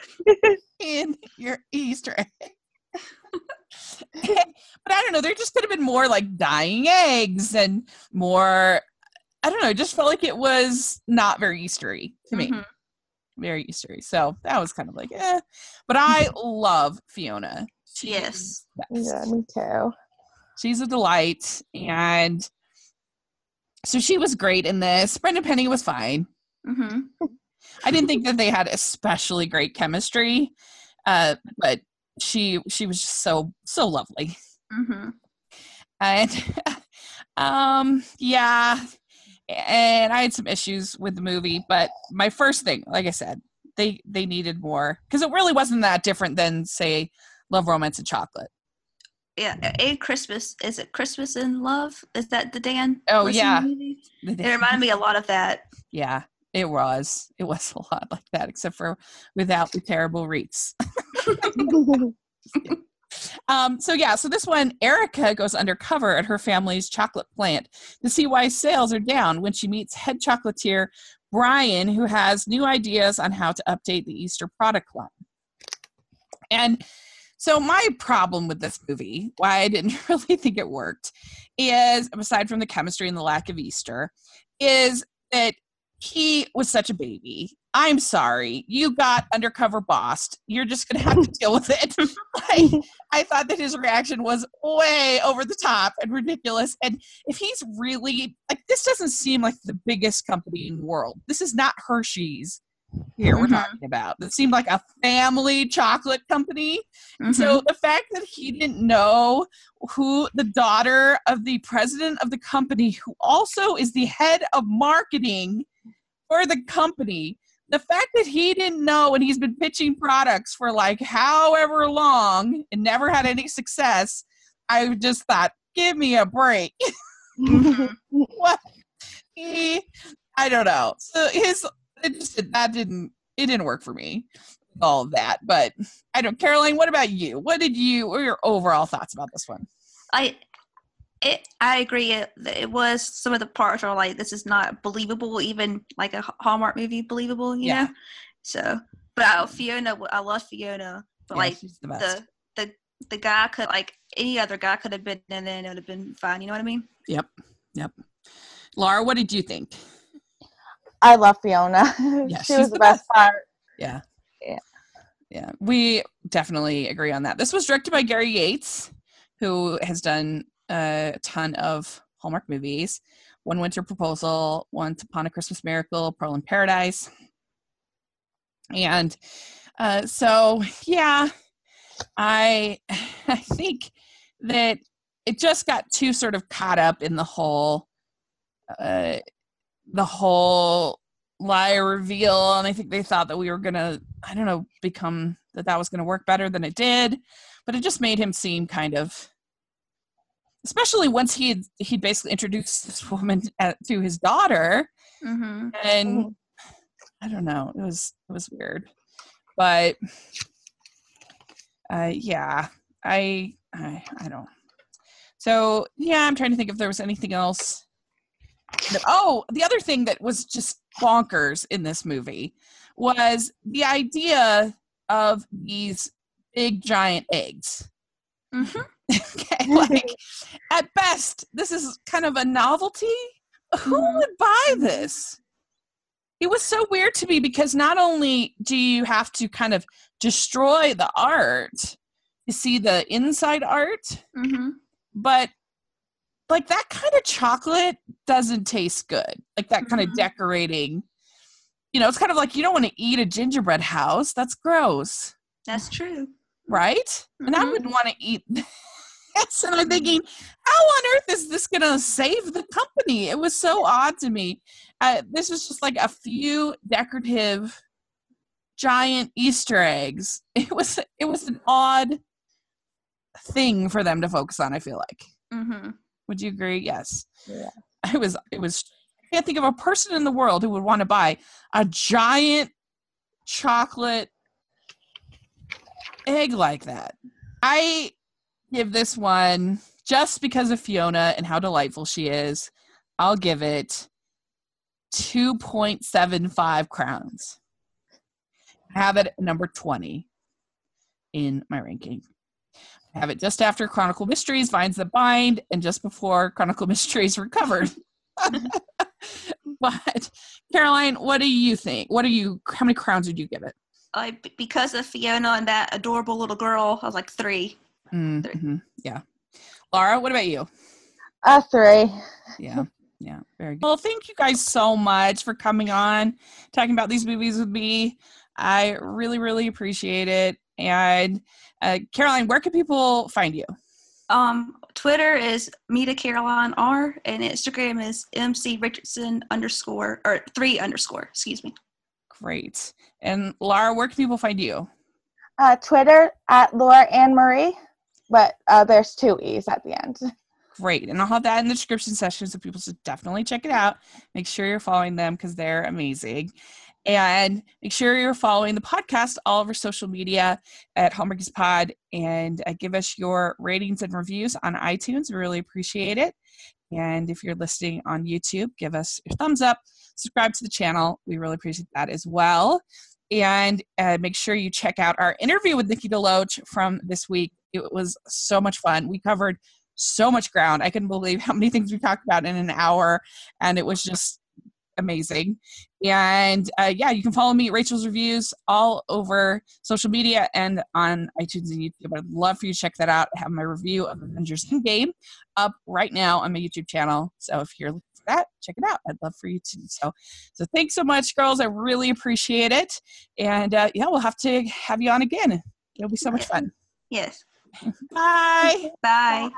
[laughs] in your Easter egg. But I don't know, there just could have been more like dying eggs and more I don't know, it just felt like it was not very Eastery to me. Mhm. Very Eastery. So that was kind of like, eh. But I love Fiona. She's Yes. the yeah, me too. she's a delight and so she was great in this Brendan Penny was fine Mhm. i didn't think that they had especially great chemistry uh, but she she was just so so lovely. Mm-hmm. And [laughs] um yeah, and I had some issues with the movie, but my first thing, like I said, they they needed more because it really wasn't that different than say Love, Romance, and Chocolate. Yeah, a Christmas. Is it Christmas in Love? Is that the Dan? Oh, yeah. movie? It reminded me a lot of that. Yeah, it was. It was a lot like that, except for without the terrible [laughs] [laughs] Um, so yeah, so this one, Erica goes undercover at her family's chocolate plant to see why sales are down when she meets head chocolatier Brian, who has new ideas on how to update the Easter product line. And so my problem with this movie, why I didn't [laughs] really think it worked, is aside from the chemistry and the lack of Easter, is that he was such a baby. I'm sorry, you got undercover bossed. You're just gonna have to [laughs] deal with it. [laughs] like, I thought that his reaction was way over the top and ridiculous. And if he's really like, this doesn't seem like the biggest company in the world. This is not Hershey's. Here we're Mhm. talking about. It seemed like a family chocolate company. Mhm. So the fact that he didn't know who the daughter of the president of the company, who also is the head of marketing for the company, the fact that he didn't know and he's been pitching products for like however long and never had any success, I just thought, give me a break. [laughs] Mhm. what he I don't know. So his it just that didn't it didn't work for me. All of that. But I don't Caroline, what about you? What did you what were your overall thoughts about this one? I it I agree. It, it was some of the parts are like this is not believable, even like a Hallmark movie believable, you Yeah. know. So, but I, Fiona, I love Fiona, but Yeah, like she's the best. the the the guy could like any other guy could have been in it and it would have been fine. You know what I mean? Yep. Yep. Laura, what did you think? I love Fiona. [laughs] Yeah, she she's was the the best part. Yeah. Yeah. Yeah. We definitely agree on that. This was directed by Gary Yates, who has done a ton of Hallmark movies. One Winter Proposal, Once Upon a Christmas Miracle, Pearl in Paradise. And uh, so, yeah, I [laughs] I think that it just got too sort of caught up in the whole uh, the whole lie reveal and i think they thought that we were gonna i don't know become that that was gonna work better than it did but it just made him seem kind of especially once he had he basically introduced this woman [laughs] uh, to his daughter. Mm-hmm. and i don't know it was it was weird. But uh yeah i i i don't. So yeah i'm trying to think if there was anything else that- oh the other thing that was just bonkers in this movie was the idea of these big giant eggs. Mm-hmm. [laughs] okay like at best this is kind of a novelty who Mhm. would buy this it was so weird to me because not only do you have to kind of destroy the art you see the inside art Mm-hmm. but like that kind of chocolate doesn't taste good like that kind of Mhm. decorating you know it's kind of like you don't want to eat a gingerbread house that's gross That's true. right? And I Mhm. wouldn't want to eat [laughs] [laughs] this. And I'm thinking, how on earth is this going to save the company? It was so odd to me. Uh, this was just like a few decorative giant Easter eggs. [laughs] It was it was an odd thing for them to focus on. I feel like. Mm-hmm. Would you agree? Yes. Yeah. [laughs] It was. It was. I can't think of a person in the world who would want to buy a giant chocolate egg like that. I give this one just because of Fiona and how delightful she is. I'll give it 2.75 crowns. I have it number 20 in my ranking. I have it just after Chronicle Mysteries, Vines That Bind, and just before Chronicle [laughs] Mysteries Recovered. [laughs] but Caroline, what do you think? What are you? How many crowns would you give it? I because of Fiona and that adorable little girl, I was like three. Mhm, Yeah. Laura, what about you? A three. Yeah. Yeah. Very good. Well, thank you guys so much for coming on, talking about these movies with me. I really, really appreciate it. And uh, Caroline, where can people find you? Um, Twitter is Meta Caroline R, and Instagram is MC Richardson underscore or three underscore. Excuse me. Great. And Laura, where can people find you? Uh, Twitter at Laura Ann Marie, but uh, there's two E's at the end. [laughs] Great. And I'll have that in the description section so people should definitely check it out. Make sure you're following them because they're amazing. And make sure you're following the podcast, all over social media at Hallmarkies Pod, and uh, give us your ratings and reviews on iTunes. We really appreciate it. And if you're listening on YouTube, give us your thumbs up, subscribe to the channel. We really appreciate that as well. And uh, make sure you check out our interview with Nikki DeLoach from this week. It was so much fun. We covered so much ground. I couldn't believe [laughs] how many things we talked about in an hour, and it was just amazing. And uh, yeah, you can follow me, Rachel's Reviews, all over social media and on iTunes and YouTube. I'd love for you to check that out. I have my review of Avengers Endgame up right now on my YouTube channel. So if you're looking for that, check it out. I'd love for you to. So, so thanks so much, girls. I really appreciate it. And uh, yeah, we'll have to have you on again. It'll be so much fun. [laughs] Yes. Bye. Bye.